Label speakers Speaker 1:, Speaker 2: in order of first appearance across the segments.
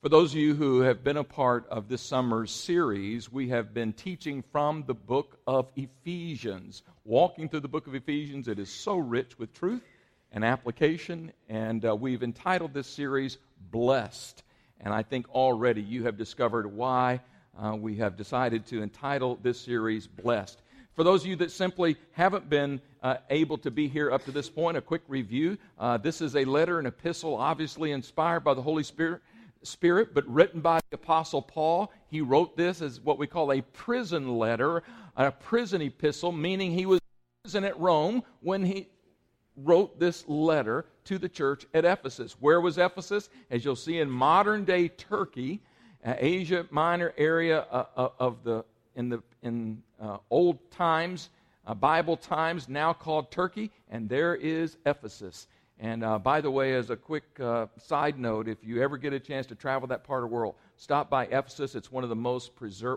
Speaker 1: For those of you who have been a part of this summer's series, we have been teaching from the book of Ephesians. Walking through the book of Ephesians, it is so rich with truth and application, and uh, we've entitled this series Blessed. And I think already you have discovered why uh, we have decided to entitle this series Blessed. For those of you that simply haven't been uh, able to be here up to this point, a quick review. Uh, this is a letter, an epistle, obviously inspired by the Holy Spirit Spirit, but written by the Apostle Paul. He wrote this as what we call a prison letter, a prison epistle, meaning he was in prison at Rome when he wrote this letter to the church at Ephesus. Where was Ephesus? As you'll see in modern day Turkey, uh, Asia Minor area uh, uh, of the in the in old times, Bible times, now called Turkey, and there is Ephesus. And uh, by the way, as a quick uh, side note, if you ever get a chance to travel that part of the world, stop by Ephesus. It's one of the most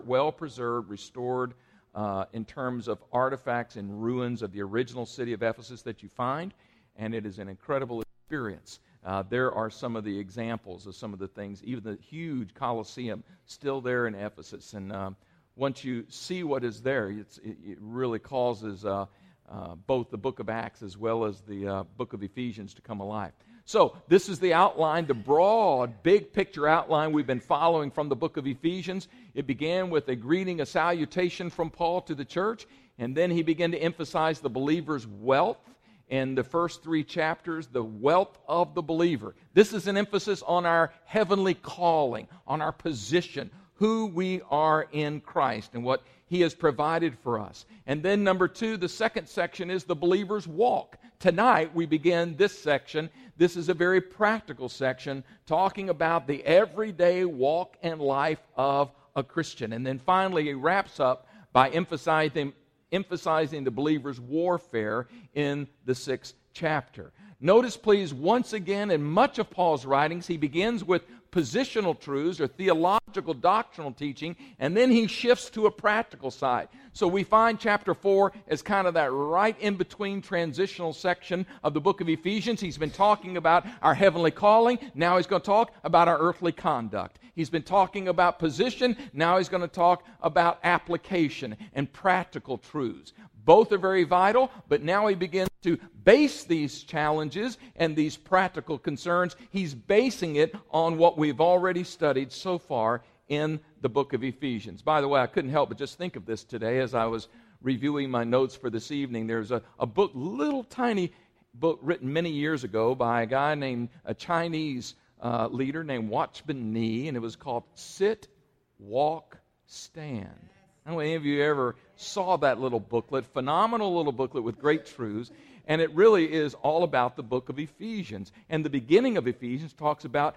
Speaker 1: well preserved, restored uh, in terms of artifacts and ruins of the original city of Ephesus that you find. And it is an incredible experience. Uh, there are some of the examples of some of the things, even the huge Colosseum still there in Ephesus. And um, once you see what is there, it, it really causes uh, both the book of Acts as well as the uh, book of Ephesians to come alive. So, this is the outline, the broad, big picture outline we've been following from the book of Ephesians. It began with a greeting, a salutation from Paul to the church, and then he began to emphasize the believer's wealth in the first three chapters, the wealth of the believer. This is an emphasis on our heavenly calling, on our position, who we are in Christ, and what he has provided for us. And then, number two, the second section is the believer's walk. Tonight, we begin this section. This is a very practical section talking about the everyday walk and life of a Christian. And then finally, he wraps up by emphasizing, emphasizing the believer's warfare in the sixth chapter. Notice, please, once again, in much of Paul's writings, he begins with positional truths or theological doctrinal teaching, and then he shifts to a practical side. So we find chapter 4 as kind of that right in between transitional section of the book of Ephesians. He's been talking about our heavenly calling. Now he's going to talk about our earthly conduct. He's been talking about position. Now he's going to talk about application and practical truths. Both are very vital, but now he begins to base these challenges and these practical concerns. He's basing it on what we've already studied so far in the book of Ephesians. By the way, I couldn't help but just think of this today as I was reviewing my notes for this evening. There's a, a book, little tiny book written many years ago by a guy named a Chinese uh, leader named Watchman Nee, and it was called Sit, Walk, Stand. I don't know any of you ever saw that little booklet, phenomenal little booklet with great truths. And it really is all about the book of Ephesians. And the beginning of Ephesians talks about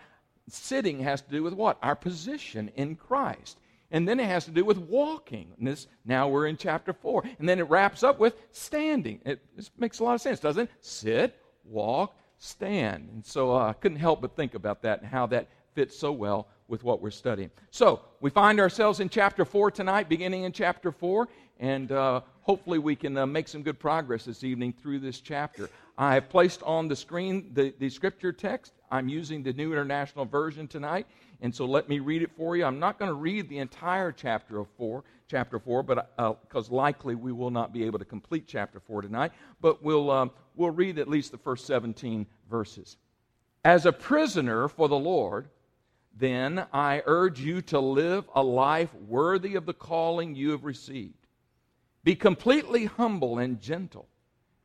Speaker 1: sitting has to do with what? Our position in Christ. And then it has to do with walking. And this, now we're in chapter 4. And then it wraps up with standing. It this makes a lot of sense, doesn't it? Sit, walk, stand. And so uh, I couldn't help but think about that and how that fits so well with what we're studying. So, we find ourselves in chapter 4 tonight, beginning in chapter 4, and uh, hopefully we can uh, make some good progress this evening through this chapter. I have placed on the screen the, the scripture text. I'm using the New International Version tonight, and so let me read it for you. I'm not going to read the entire chapter of 4, chapter 4, but because uh, likely we will not be able to complete chapter 4 tonight, but we'll, um, we'll read at least the first 17 verses. As a prisoner for the Lord, then I urge you to live a life worthy of the calling you have received. Be completely humble and gentle.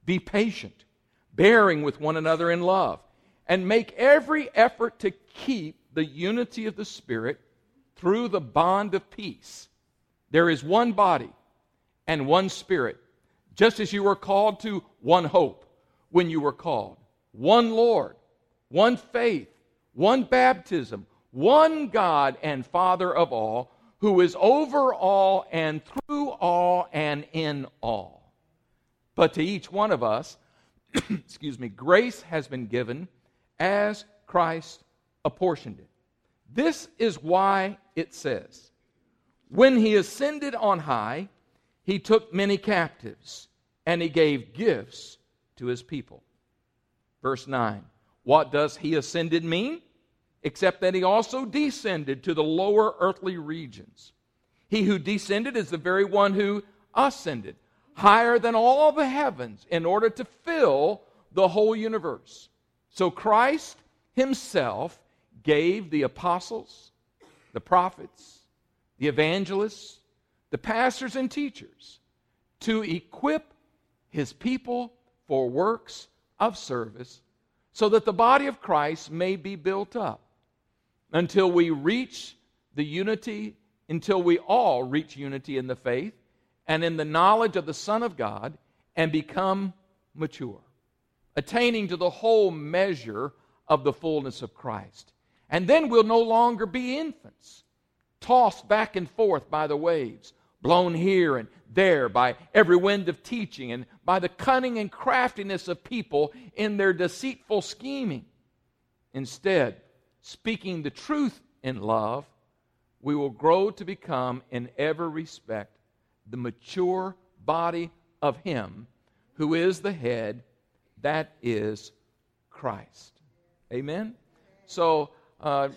Speaker 1: Be patient, bearing with one another in love, and make every effort to keep the unity of the Spirit through the bond of peace. There is one body and one Spirit, just as you were called to one hope when you were called, one Lord, one faith, one baptism one God and Father of all, who is over all and through all and in all. But to each one of us, excuse me, grace has been given as Christ apportioned it. This is why it says, When he ascended on high, he took many captives and he gave gifts to his people. Verse 9. What does he ascended mean? Except that he also descended to the lower earthly regions. He who descended is the very one who ascended higher than all the heavens in order to fill the whole universe. So Christ himself gave the apostles, the prophets, the evangelists, the pastors, and teachers to equip his people for works of service so that the body of Christ may be built up until we reach the unity, until we all reach unity in the faith and in the knowledge of the Son of God and become mature, attaining to the whole measure of the fullness of Christ. And then we'll no longer be infants, tossed back and forth by the waves, blown here and there by every wind of teaching and by the cunning and craftiness of people in their deceitful scheming. Instead, speaking the truth in love, we will grow to become, in every respect, the mature body of Him who is the head, that is Christ. Amen? So uh,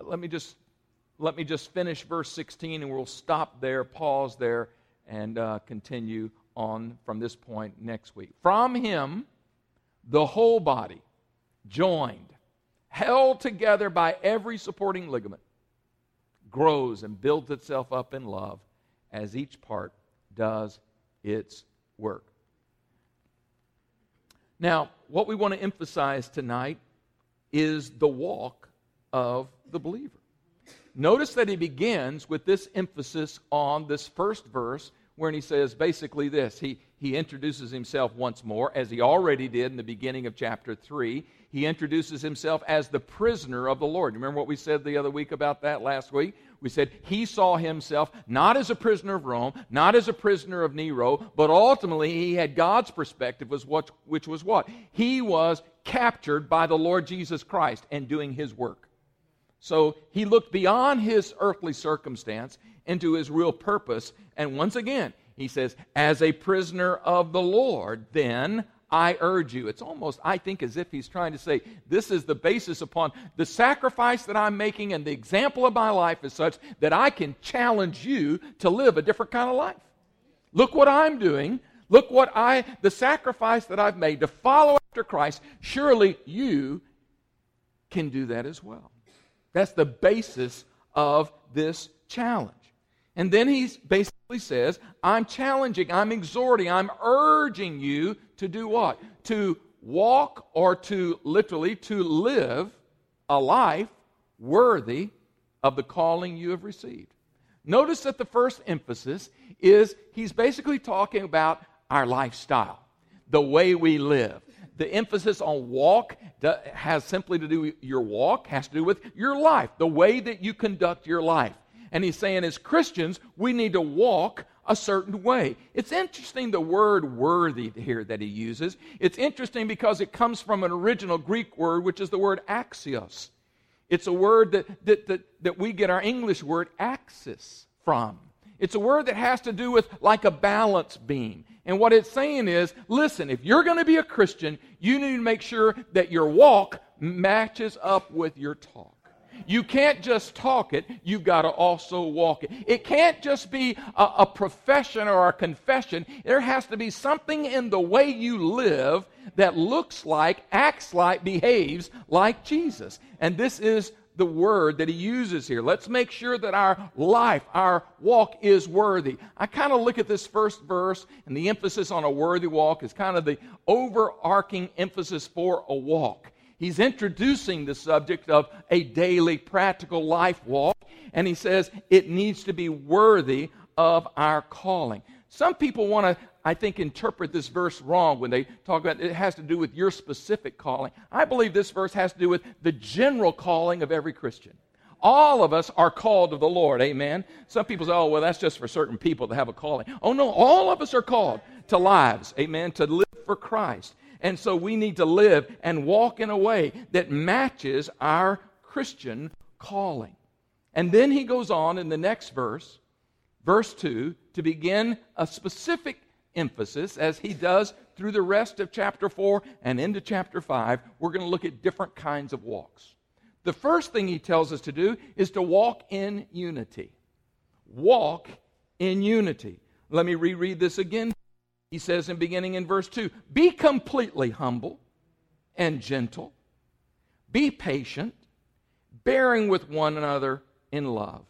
Speaker 1: let me just let me just finish verse 16 and we'll stop there, pause there, and uh, continue on from this point next week. From him, the whole body, joined, held together by every supporting ligament, grows and builds itself up in love as each part does its work. Now, what we want to emphasize tonight is the walk of the believer. Notice that he begins with this emphasis on this first verse, where he says basically this. He, he introduces himself once more, as he already did in the beginning of chapter 3. He introduces himself as the prisoner of the Lord. Remember what we said the other week about that last week? We said he saw himself not as a prisoner of Rome, not as a prisoner of Nero, but ultimately he had God's perspective, was what, which was what? He was captured by the Lord Jesus Christ and doing his work. So he looked beyond his earthly circumstance into his real purpose. And once again, he says, As a prisoner of the Lord, then I urge you. It's almost, I think, as if he's trying to say, this is the basis upon the sacrifice that I'm making, and the example of my life is such that I can challenge you to live a different kind of life. Look what I'm doing. Look what I, the sacrifice that I've made to follow after Christ. Surely you can do that as well. That's the basis of this challenge. And then he basically says, I'm challenging, I'm exhorting, I'm urging you to do what? To walk or to literally to live a life worthy of the calling you have received. Notice that the first emphasis is he's basically talking about our lifestyle, the way we live. The emphasis on walk has simply to do with your walk, has to do with your life, the way that you conduct your life. And he's saying, as Christians, we need to walk a certain way. It's interesting the word worthy here that he uses. It's interesting because it comes from an original Greek word, which is the word axios. It's a word that, that, that, that we get our English word axis from. It's a word that has to do with like a balance beam. And what it's saying is listen, if you're going to be a Christian, you need to make sure that your walk matches up with your talk. You can't just talk it, you've got to also walk it. It can't just be a, a, profession or a confession. There has to be something in the way you live that looks like, acts like, behaves like Jesus. And this is the word that he uses here. Let's make sure that our life, our walk is worthy. I kind of look at this first verse, and the emphasis on a worthy walk is kind of the overarching emphasis for a walk he's introducing the subject of a daily practical life walk, and he says it needs to be worthy of our calling. Some people want to, I think, interpret this verse wrong when they talk about it has to do with your specific calling. I believe this verse has to do with the general calling of every Christian. All of us are called of the Lord, amen. Some people say, oh, well, that's just for certain people to have a calling. Oh, no, all of us are called to lives, amen, to live for Christ. And so we need to live and walk in a way that matches our Christian calling. And then he goes on in the next verse, verse 2, to begin a specific emphasis as he does through the rest of chapter 4 and into chapter 5. We're going to look at different kinds of walks. The first thing he tells us to do is to walk in unity. Walk in unity. Let me reread this again. He says in beginning in verse 2 Be completely humble and gentle, be patient, bearing with one another in love,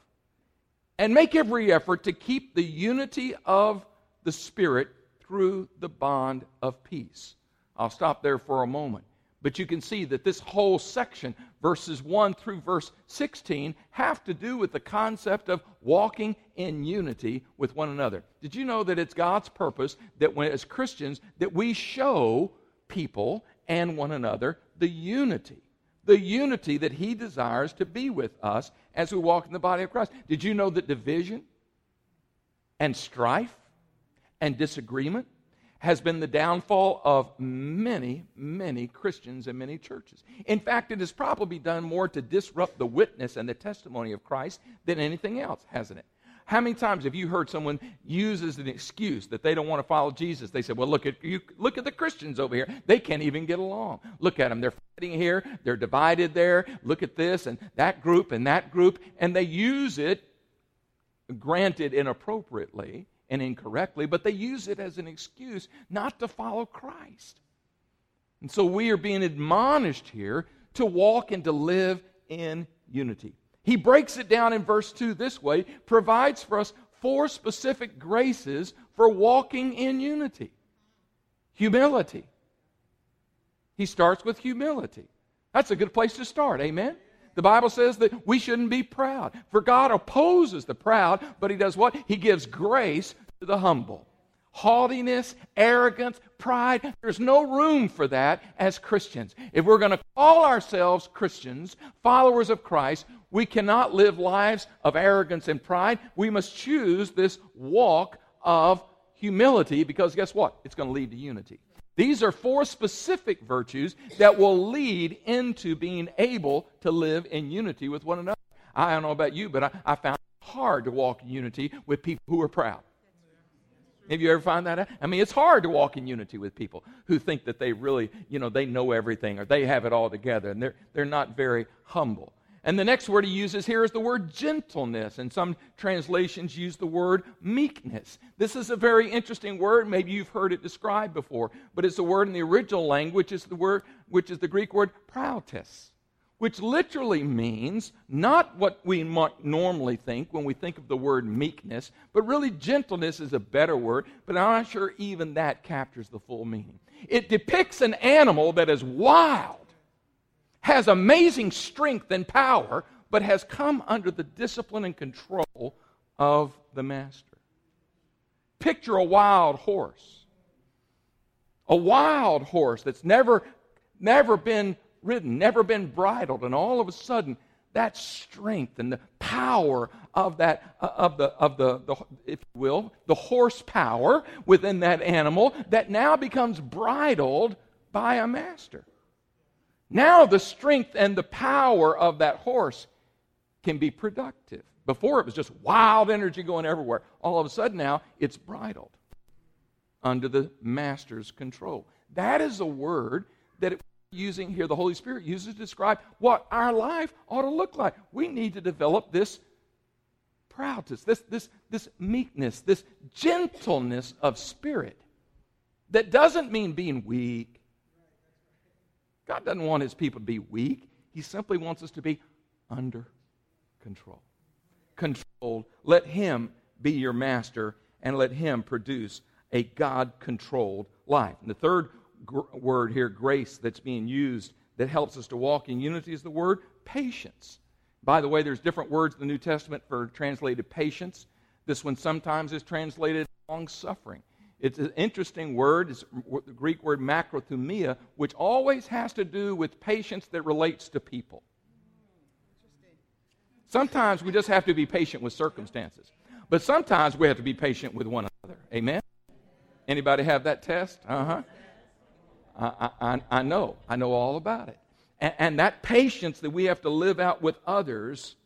Speaker 1: and make every effort to keep the unity of the Spirit through the bond of peace. I'll stop there for a moment. But you can see that this whole section, verses 1 through verse 16, have to do with the concept of walking in unity with one another. Did you know that it's God's purpose that when, as Christians, that we show people and one another the unity, the unity that He desires to be with us as we walk in the body of Christ? Did you know that division and strife and disagreement has been the downfall of many, many Christians and many churches. In fact, it has probably done more to disrupt the witness and the testimony of Christ than anything else, hasn't it? How many times have you heard someone use as an excuse that they don't want to follow Jesus? They say, "Well, look at you. Look at the Christians over here. They can't even get along. Look at them. They're fighting here. They're divided there. Look at this and that group and that group." And they use it, granted inappropriately, and incorrectly, but they use it as an excuse not to follow Christ. And so we are being admonished here to walk and to live in unity. He breaks it down in verse 2 this way provides for us four specific graces for walking in unity. Humility. He starts with humility. That's a good place to start. Amen. The Bible says that we shouldn't be proud. For God opposes the proud, but He does what? He gives grace to the humble. Haughtiness, arrogance, pride, there's no room for that as Christians. If we're going to call ourselves Christians, followers of Christ, we cannot live lives of arrogance and pride. We must choose this walk of humility because guess what? It's going to lead to unity. These are four specific virtues that will lead into being able to live in unity with one another. I don't know about you, but I, I found it hard to walk in unity with people who are proud. Have you ever found that out? I mean, it's hard to walk in unity with people who think that they really, you know, they know everything or they have it all together and they're, they're not very humble. And the next word he uses here is the word gentleness. And some translations use the word meekness. This is a very interesting word. Maybe you've heard it described before, but it's a word in the original language, is the word, which is the Greek word prautes, which literally means not what we might normally think when we think of the word meekness, but really gentleness is a better word, but I'm not sure even that captures the full meaning. It depicts an animal that is wild has amazing strength and power, but has come under the discipline and control of the master. Picture a wild horse. A wild horse that's never, never been ridden, never been bridled, and all of a sudden, that strength and the power of that uh, of the of the, the if you will the horsepower within that animal that now becomes bridled by a master now, the strength and the power of that horse can be productive. Before, it was just wild energy going everywhere. All of a sudden, now it's bridled under the master's control. That is a word that it, using here, the Holy Spirit uses to describe what our life ought to look like. We need to develop this prautes, this, this, this meekness, this gentleness of spirit that doesn't mean being weak God doesn't want his people to be weak. He simply wants us to be under control. Controlled. Let him be your master and let him produce a God controlled life. And the third word here, grace, that's being used that helps us to walk in unity is the word patience. By the way, there's different words in the New Testament for translated patience. This one sometimes is translated long suffering. It's an interesting word. It's the Greek word macrothumia, which always has to do with patience that relates to people. Sometimes we just have to be patient with circumstances. But sometimes we have to be patient with one another. Amen? Anybody have that test? Uh-huh. I, I, I know. I know all about it. And, and, that patience that we have to live out with others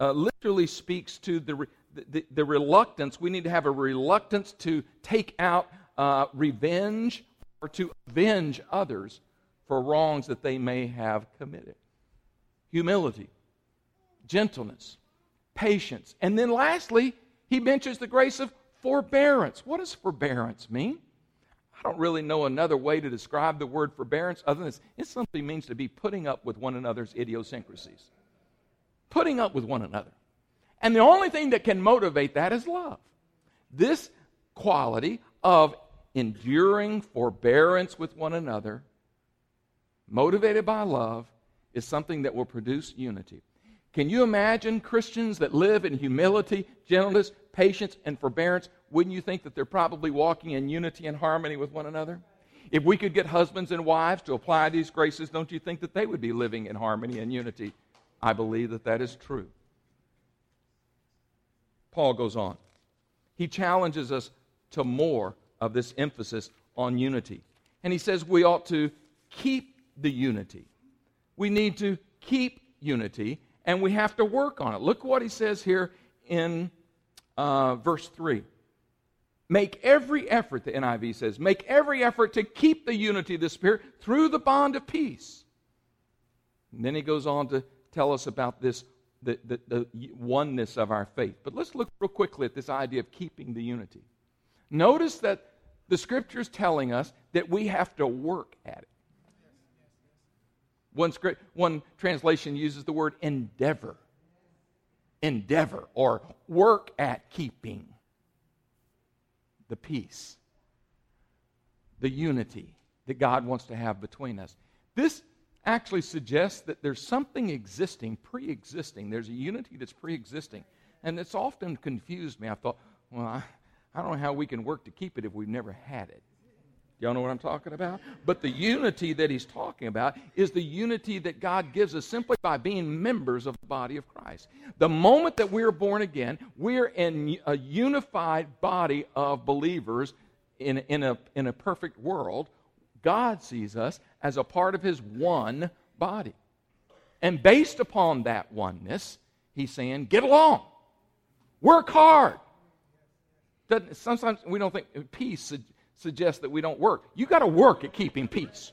Speaker 1: uh, literally speaks to the, the, the, reluctance, we need to have a reluctance to take out uh, revenge or to avenge others for wrongs that they may have committed. humility, gentleness, patience. And then lastly, he mentions the grace of forbearance. What does forbearance mean? I don't really know another way to describe the word forbearance other than this. It simply means to be putting up with one another's idiosyncrasies. Putting up with one another. And the only thing that can motivate that is love. This quality of enduring forbearance with one another, motivated by love, is something that will produce unity. Can you imagine Christians that live in humility, gentleness, patience, and forbearance? Wouldn't you think that they're probably walking in unity and harmony with one another? If we could get husbands and wives to apply these graces, don't you think that they would be living in harmony and unity? I believe that that is true. Paul goes on. He challenges us to more of this emphasis on unity. And he says we ought to keep the unity. We need to keep unity and we have to work on it. Look what he says here in uh, verse 3. Make every effort, the NIV says, make every effort to keep the unity of the Spirit through the bond of peace. And then he goes on to tell us about this, the, the, the oneness of our faith. But let's look real quickly at this idea of keeping the unity. Notice that the scripture is telling us that we have to work at it. One, script, one translation uses the word endeavor. Endeavor or work at keeping the peace, the unity that God wants to have between us. This actually suggests that there's something existing, pre existing. There's a unity that's pre existing. And it's often confused me. I thought, well, I, I don't know how we can work to keep it if we've never had it. Y'all know what I'm talking about? But the unity that he's talking about is the unity that God gives us simply by being members of the body of Christ. The moment that we're born again, we're in a unified body of believers in, in, a, in a perfect world. God sees us as a part of his one body. And based upon that oneness, he's saying, get along, work hard. Doesn't, Sometimes we don't think peace suggests that we don't work. You got to work at keeping peace.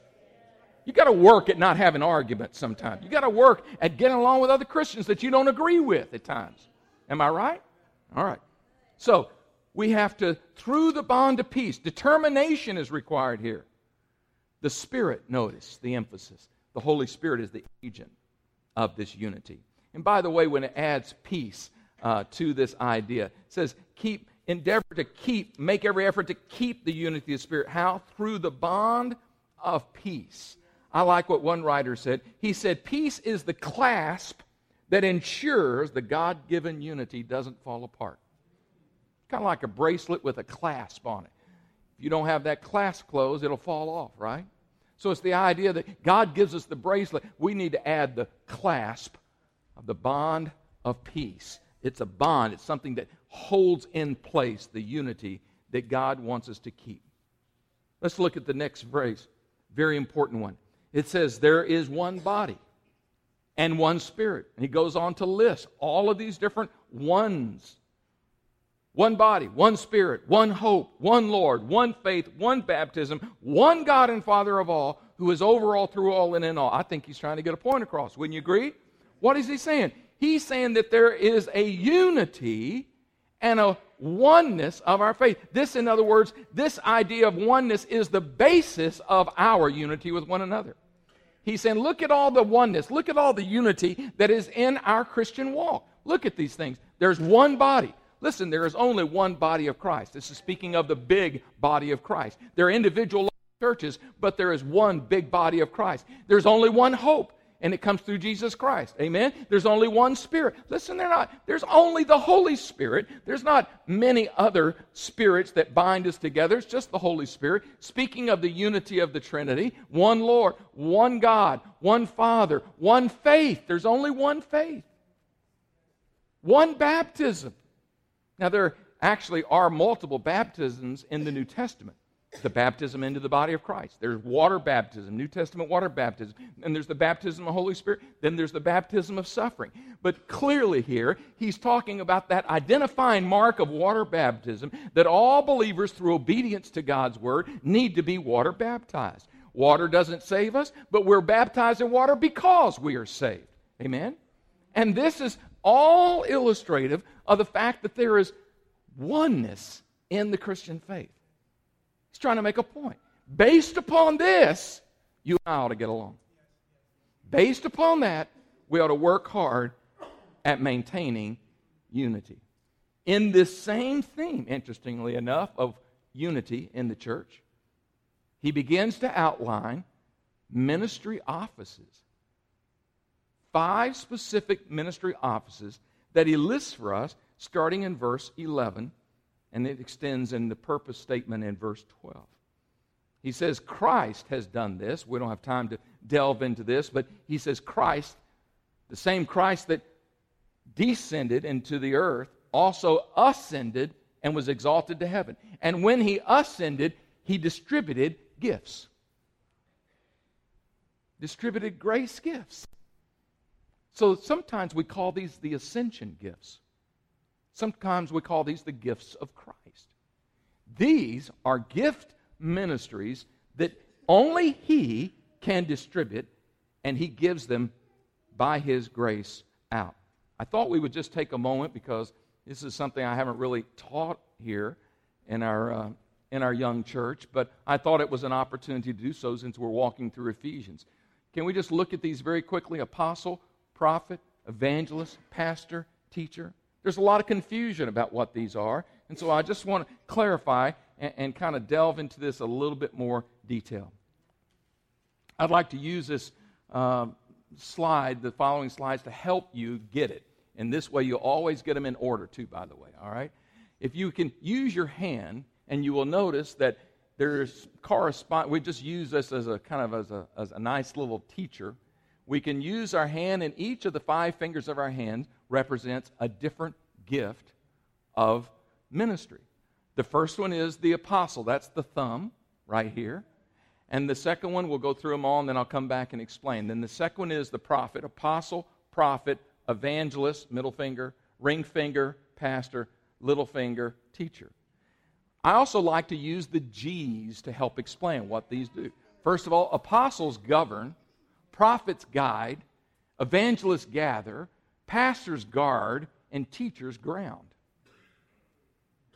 Speaker 1: You got to work at not having arguments sometimes. You got to work at getting along with other Christians that you don't agree with at times. Am I right? All right. So, we have to, through the bond of peace, determination is required here. The Spirit, notice the emphasis. The Holy Spirit is the agent of this unity. And by the way, when it adds peace uh, to this idea, it says, keep endeavor to keep, make every effort to keep the unity of the Spirit. How? Through the bond of peace. I like what one writer said. He said, Peace is the clasp that ensures the God given unity doesn't fall apart. Kind of like a bracelet with a clasp on it. If you don't have that clasp closed, it'll fall off, right? So it's the idea that God gives us the bracelet. We need to add the clasp of the bond of peace. It's a bond, it's something that holds in place the unity that God wants us to keep. Let's look at the next phrase, very important one. It says, There is one body and one spirit. And he goes on to list all of these different ones. One body, one spirit, one hope, one Lord, one faith, one baptism, one God and Father of all, who is over all, through all, and in all. I think he's trying to get a point across. Wouldn't you agree? What is he saying? He's saying that there is a unity and a oneness of our faith. This, in other words, this idea of oneness is the basis of our unity with one another. He's saying, look at all the oneness, look at all the unity that is in our Christian walk. Look at these things. There's one body. Listen, there is only one body of Christ. This is speaking of the big body of Christ. There are individual churches, but there is one big body of Christ. There's only one hope and it comes through Jesus Christ. Amen? There's only one Spirit. Listen, they're not, there's only the Holy Spirit. There's not many other spirits that bind us together. It's just the Holy Spirit. Speaking of the unity of the Trinity, one Lord, one God, one Father, one faith. There's only one faith, one baptism. Now, there actually are multiple baptisms in the New Testament the baptism into the body of Christ. There's water baptism, New Testament water baptism, and there's the baptism of the Holy Spirit, then there's the baptism of suffering. But clearly here, he's talking about that identifying mark of water baptism that all believers, through obedience to God's word, need to be water baptized. Water doesn't save us, but we're baptized in water because we are saved. Amen? And this is all illustrative of the fact that there is oneness in the Christian faith. He's trying to make a point. Based upon this, you and I ought to get along. Based upon that, we ought to work hard at maintaining unity. In this same theme, interestingly enough, of unity in the church, he begins to outline ministry offices. Five specific ministry offices that he lists for us starting in verse 11, and it extends in the purpose statement in verse 12. He says, Christ has done this. We don't have time to delve into this, but he says, Christ, the same Christ that descended into the earth, also ascended and was exalted to heaven. And when he ascended, he distributed gifts. Distributed grace gifts. So sometimes we call these the ascension gifts. Sometimes we call these the gifts of Christ. These are gift ministries that only He can distribute, and He gives them by His grace out. I thought we would just take a moment because this is something I haven't really taught here in our, uh, in our young church, but I thought it was an opportunity to do so since we're walking through Ephesians. Can we just look at these very quickly? Apostle, prophet, evangelist, pastor, teacher. There's a lot of confusion about what these are, and so I just want to clarify and, and kind of delve into this a little bit more detail. I'd like to use this uh, slide, the following slides, to help you get it. And this way, you'll always get them in order, too, by the way, all right? If you can use your hand, and you will notice that there's correspond, we just use this as a kind of as a, as a nice little teacher. We can use our hand, and each of the five fingers of our hand represents a different gift of ministry. The first one is the apostle. That's the thumb right here. And the second one, we'll go through them all and then I'll come back and explain. Then the second one is the prophet, apostle, prophet, evangelist, middle finger, ring finger, pastor, little finger, teacher. I also like to use the G's to help explain what these do. First of all, apostles govern, prophets guide, evangelists gather, pastors guard, and teachers ground.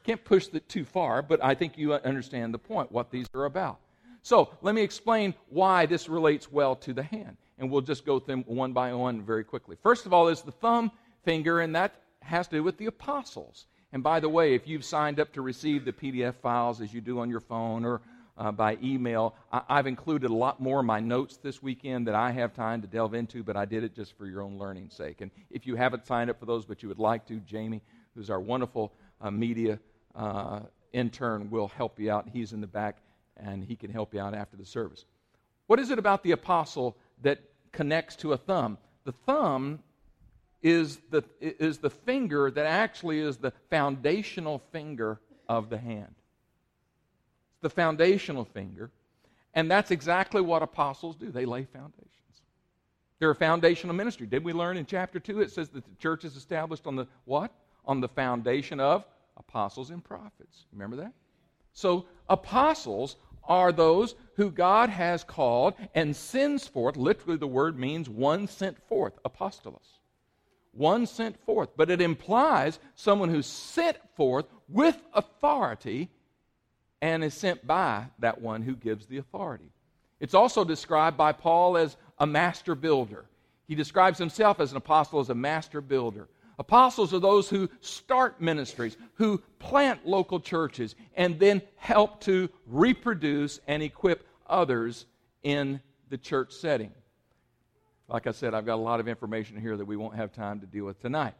Speaker 1: Can't push it too far, but I think you understand the point, what these are about. So let me explain why this relates well to the hand. And we'll just go through them one by one very quickly. First of all, is the thumb finger, and that has to do with the apostles. And by the way, if you've signed up to receive the PDF files as you do on your phone or uh, by email, I- have included a lot more of my notes this weekend that I have time to delve into, but I did it just for your own learning sake. And if you haven't signed up for those, but you would like to, Jamie, who's our wonderful uh, media uh, intern will help you out. He's in the back, and he can help you out after the service. What is it about the apostle that connects to a thumb? The thumb is the, is the finger that actually is the foundational finger of the hand. The foundational finger. And that's exactly what apostles do. They lay foundations. They're a foundational ministry. Did we learn in chapter 2? It says that the church is established on the what? On the foundation of apostles and prophets. Remember that? So, apostles are those who God has called and sends forth. Literally, the word means one sent forth, apostolos. One sent forth. But it implies someone who's sent forth with authority and is sent by that one who gives the authority. It's also described by Paul as a master builder. He describes himself as an apostle as a master builder. Apostles are those who start ministries, who plant local churches, and then help to reproduce and equip others in the church setting. Like I said, I've got a lot of information here that we won't have time to deal with tonight.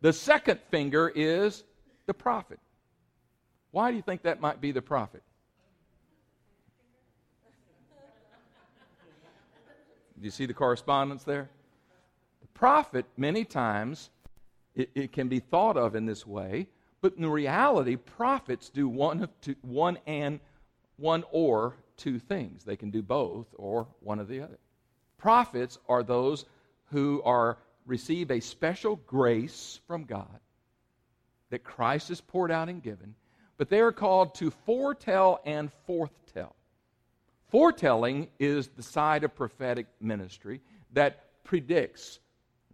Speaker 1: The second finger is the prophet. Why do you think that might be the prophet? Do you see the correspondence there? The prophet, many times, it, it, can be thought of in this way, but in reality, prophets do one, two, one and one or two things. They can do both or one or the other. Prophets are those who are receive a special grace from God that Christ has poured out and given, but they are called to foretell and forthtell. Foretelling is the side of prophetic ministry that predicts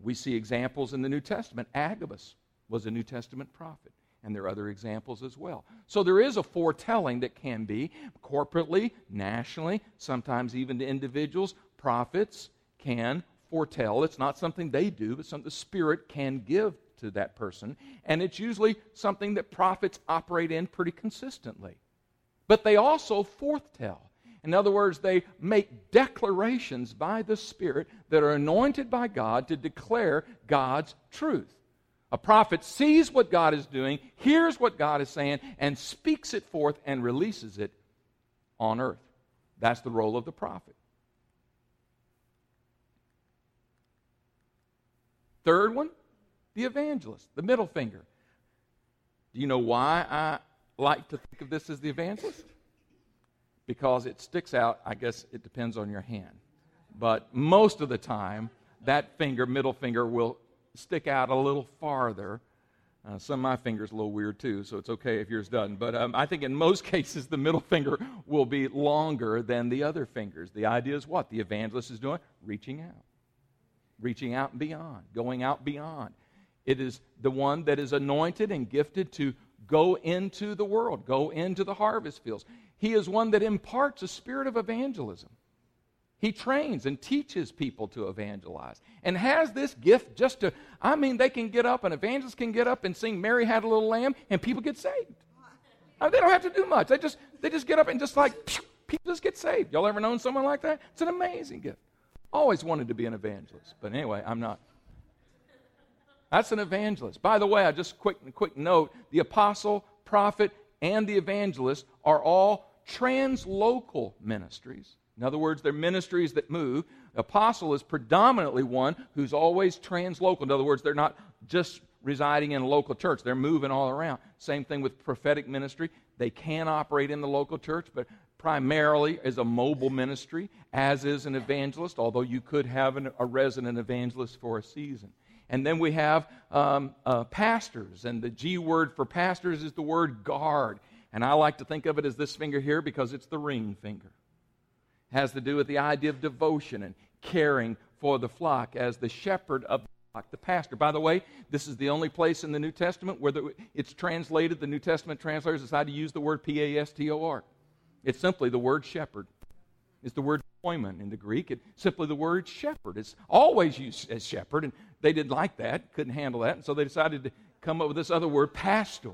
Speaker 1: We see examples in the New Testament. Agabus was a New Testament prophet, and there are other examples as well. So there is a foretelling that can be corporately, nationally, sometimes even to individuals. Prophets can foretell. It's not something they do, but something the Spirit can give to that person. And it's usually something that prophets operate in pretty consistently. But they also foretell. In other words, they make declarations by the Spirit that are anointed by God to declare God's truth. A prophet sees what God is doing, hears what God is saying, and speaks it forth and releases it on earth. That's the role of the prophet. Third one, the evangelist, the middle finger. Do you know why I like to think of this as the evangelist? Because it sticks out, I guess it depends on your hand. But most of the time, that finger, middle finger, will stick out a little farther. Uh, some of my fingers a little weird too, so it's okay if yours doesn't. But um, I think in most cases, the middle finger will be longer than the other fingers. The idea is what? The evangelist is doing? Reaching out. Reaching out and beyond, going out beyond. It is the one that is anointed and gifted to go into the world, go into the harvest fields. He is one that imparts a spirit of evangelism. He trains and teaches people to evangelize and has this gift just to, I mean, they can get up, an evangelist can get up and sing Mary Had a Little Lamb, and people get saved. I mean, they don't have to do much. They just, they just get up and just like, people just get saved. Y'all ever known someone like that? It's an amazing gift. Always wanted to be an evangelist, but anyway, I'm not. That's an evangelist. By the way, I just quick quick note: the apostle, prophet, and the evangelist are all translocal ministries. In other words, they're ministries that move. The apostle is predominantly one who's always translocal. In other words, they're not just residing in a local church, they're moving all around. Same thing with prophetic ministry. They can operate in the local church, but primarily is a mobile ministry, as is an evangelist, although you could have an, a resident evangelist for a season. And then we have um, uh, pastors, and the G word for pastors is the word guard. And I like to think of it as this finger here because it's the ring finger has to do with the idea of devotion and caring for the flock as the shepherd of the flock, the pastor. By the way, this is the only place in the New Testament where the, it's translated, the New Testament translators decide to use the word P A S T O R. It's simply the word shepherd. It's the word poimen in the Greek. It's simply the word shepherd. It's always used as shepherd, and they didn't like that, couldn't handle that, and so they decided to come up with this other word, pastor.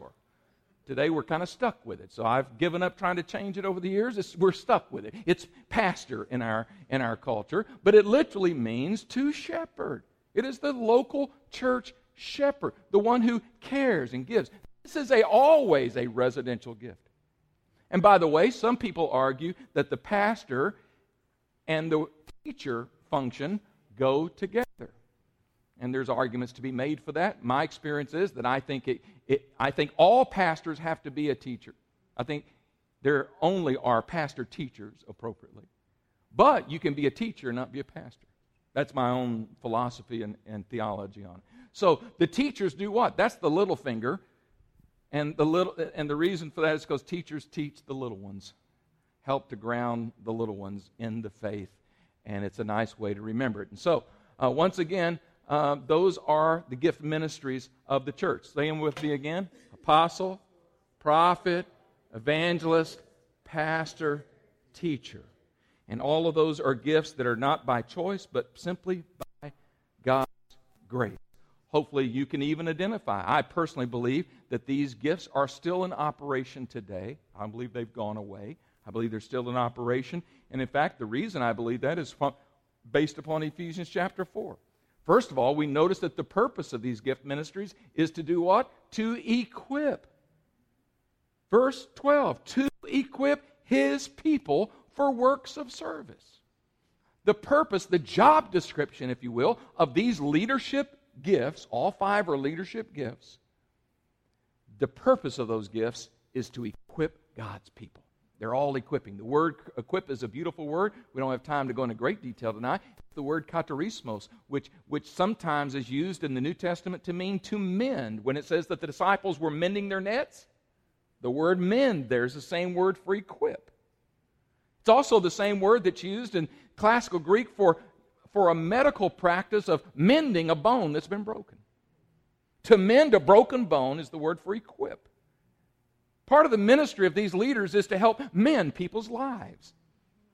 Speaker 1: Today we're kind of stuck with it. So I've given up trying to change it over the years. It's, we're stuck with it. It's pastor in our, in our culture, but it literally means to shepherd. It is the local church shepherd, the one who cares and gives. This is a, always a residential gift. And by the way, some people argue that the pastor and the teacher function go together. And there's arguments to be made for that. My experience is that I think it, it, I think all pastors have to be a teacher. I think there only are pastor teachers appropriately. But you can be a teacher and not be a pastor. That's my own philosophy and, and theology on it. So the teachers do what? That's the little finger. And the, little, and the reason for that is because teachers teach the little ones, help to ground the little ones in the faith. And it's a nice way to remember it. And so, uh, once again, uh, those are the gift ministries of the church. Say them with me again apostle, prophet, evangelist, pastor, teacher. And all of those are gifts that are not by choice, but simply by God's grace. Hopefully, you can even identify. I personally believe that these gifts are still in operation today. I believe they've gone away. I believe they're still in operation. And in fact, the reason I believe that is based upon Ephesians chapter 4. First of all, we notice that the purpose of these gift ministries is to do what? To equip. Verse 12, to equip his people for works of service. The purpose, the job description, if you will, of these leadership gifts, all five are leadership gifts, the purpose of those gifts is to equip God's people. They're all equipping. The word equip is a beautiful word. We don't have time to go into great detail tonight. It's the word katarismos, which, which sometimes is used in the New Testament to mean to mend. When it says that the disciples were mending their nets, the word mend there's the same word for equip. It's also the same word that's used in classical Greek for for a medical practice of mending a bone that's been broken. To mend a broken bone is the word for equip. Part of the ministry of these leaders is to help mend people's lives,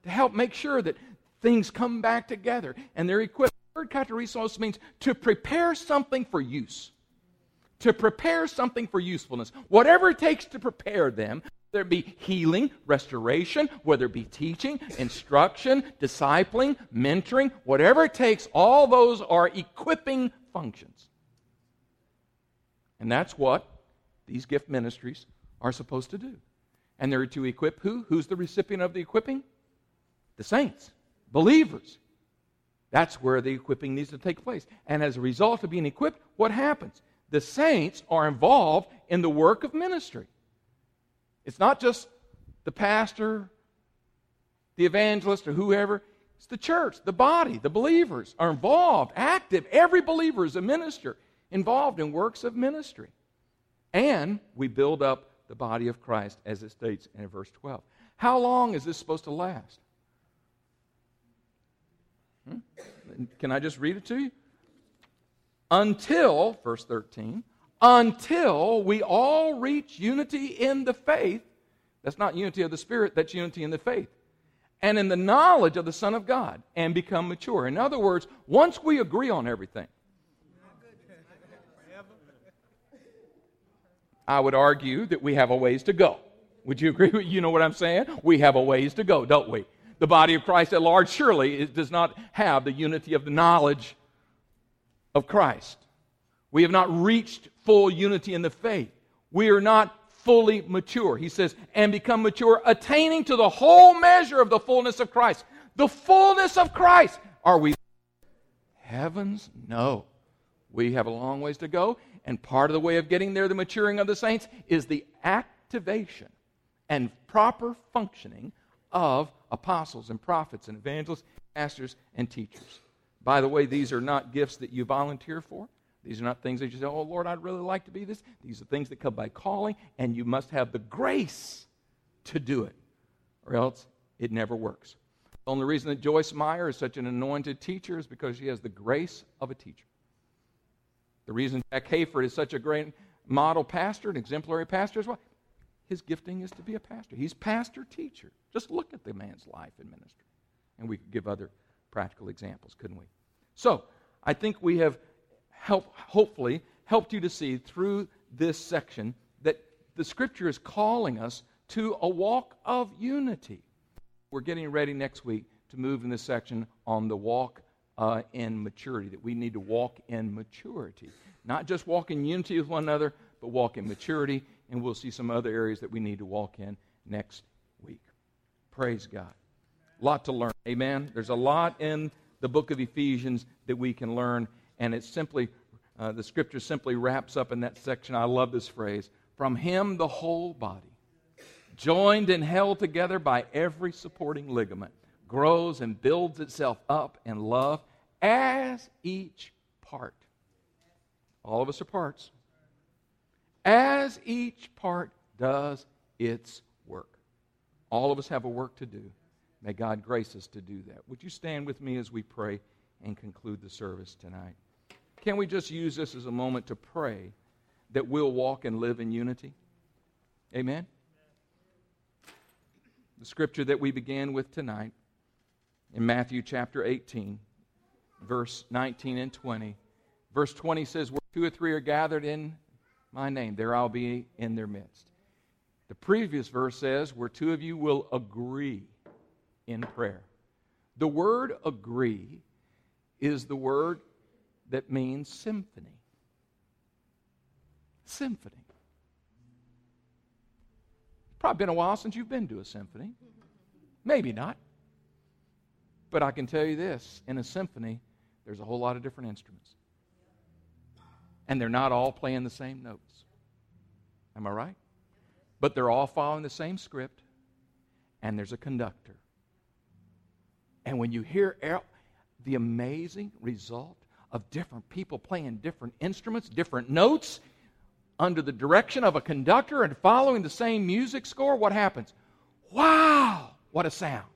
Speaker 1: to help make sure that things come back together and they're equipped. The word means to prepare something for use. To prepare something for usefulness. Whatever it takes to prepare them, whether it be healing, restoration, whether it be teaching, instruction, discipling, mentoring, whatever it takes, all those are equipping functions. And that's what these gift ministries are supposed to do. And they're to equip who? Who's the recipient of the equipping? The saints, believers. That's where the equipping needs to take place. And as a result of being equipped, what happens? The saints are involved in the work of ministry. It's not just the pastor, the evangelist, or whoever. It's the church, the body, the believers are involved, active. Every believer is a minister involved in works of ministry. And we build up the body of Christ, as it states in verse 12. How long is this supposed to last? Hmm? Can I just read it to you? Until, verse 13, until we all reach unity in the faith. That's not unity of the Spirit, that's unity in the faith. And in the knowledge of the Son of God and become mature. In other words, once we agree on everything, I would argue that we have a ways to go. Would you agree? You know what I'm saying? We have a ways to go, don't we? The body of Christ at large surely does not have the unity of the knowledge of Christ. We have not reached full unity in the faith. We are not fully mature. He says, and become mature, attaining to the whole measure of the fullness of Christ. The fullness of Christ. Are we? Heavens, no. We have a long ways to go, and part of the way of getting there, the maturing of the saints, is the activation and proper functioning of apostles and prophets and evangelists, pastors, and teachers. By the way, these are not gifts that you volunteer for. These are not things that you say, oh, Lord, I'd really like to be this. These are things that come by calling, and you must have the grace to do it, or else it never works. The only reason that Joyce Meyer is such an anointed teacher is because she has the grace of a teacher. The reason Jack Hayford is such a great model pastor, an exemplary pastor, is what? His gifting is to be a pastor. He's pastor teacher. Just look at the man's life and ministry. And we could give other practical examples, couldn't we? So, I think we have help, hopefully helped you to see through this section that the scripture is calling us to a walk of unity. We're getting ready next week to move in this section on the walk uh, in maturity, that we need to walk in maturity. Not just walk in unity with one another, but walk in maturity. And we'll see some other areas that we need to walk in next week. Praise God. A lot to learn. Amen. There's a lot in the book of Ephesians that we can learn. And it's simply, uh, the scripture simply wraps up in that section. I love this phrase from him, the whole body, joined and held together by every supporting ligament, grows and builds itself up in love as each part. All of us are parts. As each part does its work. All of us have a work to do. May God grace us to do that. Would you stand with me as we pray and conclude the service tonight? Can we just use this as a moment to pray that we'll walk and live in unity? Amen? The scripture that we began with tonight in Matthew chapter 18 verse 19 and 20. Verse 20 says, Where two or three are gathered in my name, there I'll be in their midst. The previous verse says, Where two of you will agree in prayer. The word agree is the word that means symphony. Symphony. Probably been a while since you've been to a symphony. Maybe not. But I can tell you this in a symphony, there's a whole lot of different instruments. And they're not all playing the same notes. Am I right? But they're all following the same script, and there's a conductor. And when you hear the amazing result of different people playing different instruments, different notes, under the direction of a conductor and following the same music score, what happens? Wow, what a sound.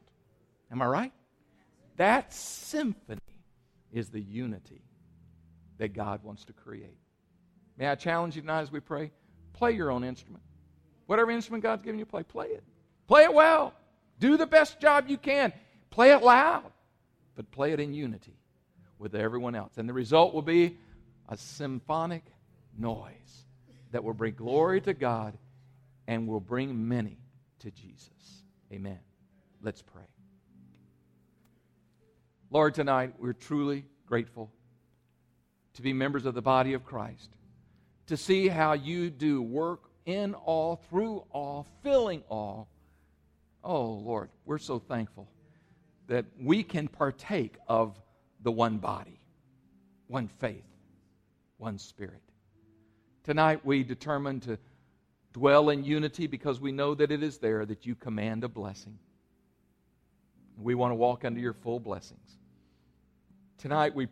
Speaker 1: Am I right? That's symphony. Is the unity that God wants to create. May I challenge you tonight as we pray? Play your own instrument. Whatever instrument God's given you, play, play it. Play it well. Do the best job you can. Play it loud, but play it in unity with everyone else. And the result will be a symphonic noise that will bring glory to God and will bring many to Jesus. Amen. Let's pray. Lord, tonight we're truly grateful to be members of the body of Christ, to see how you do work in all, through all, filling all. Oh, Lord, we're so thankful that we can partake of the one body, one faith, one spirit. Tonight we determine to dwell in unity because we know that it is there that you command a blessing. We want to walk under your full blessings. Tonight we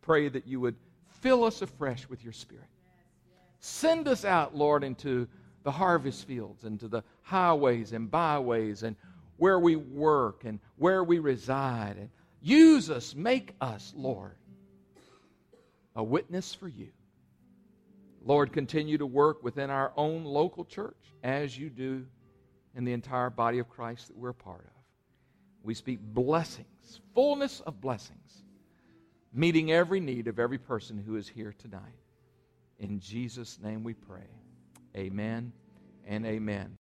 Speaker 1: pray that you would fill us afresh with your spirit. Send us out, Lord, into the harvest fields, into the highways and byways, and where we work and where we reside. And use us, make us, Lord, a witness for you. Lord, continue to work within our own local church as you do in the entire body of Christ that we're a part of. We speak blessings, fullness of blessings, meeting every need of every person who is here tonight. In Jesus' name we pray. Amen and amen.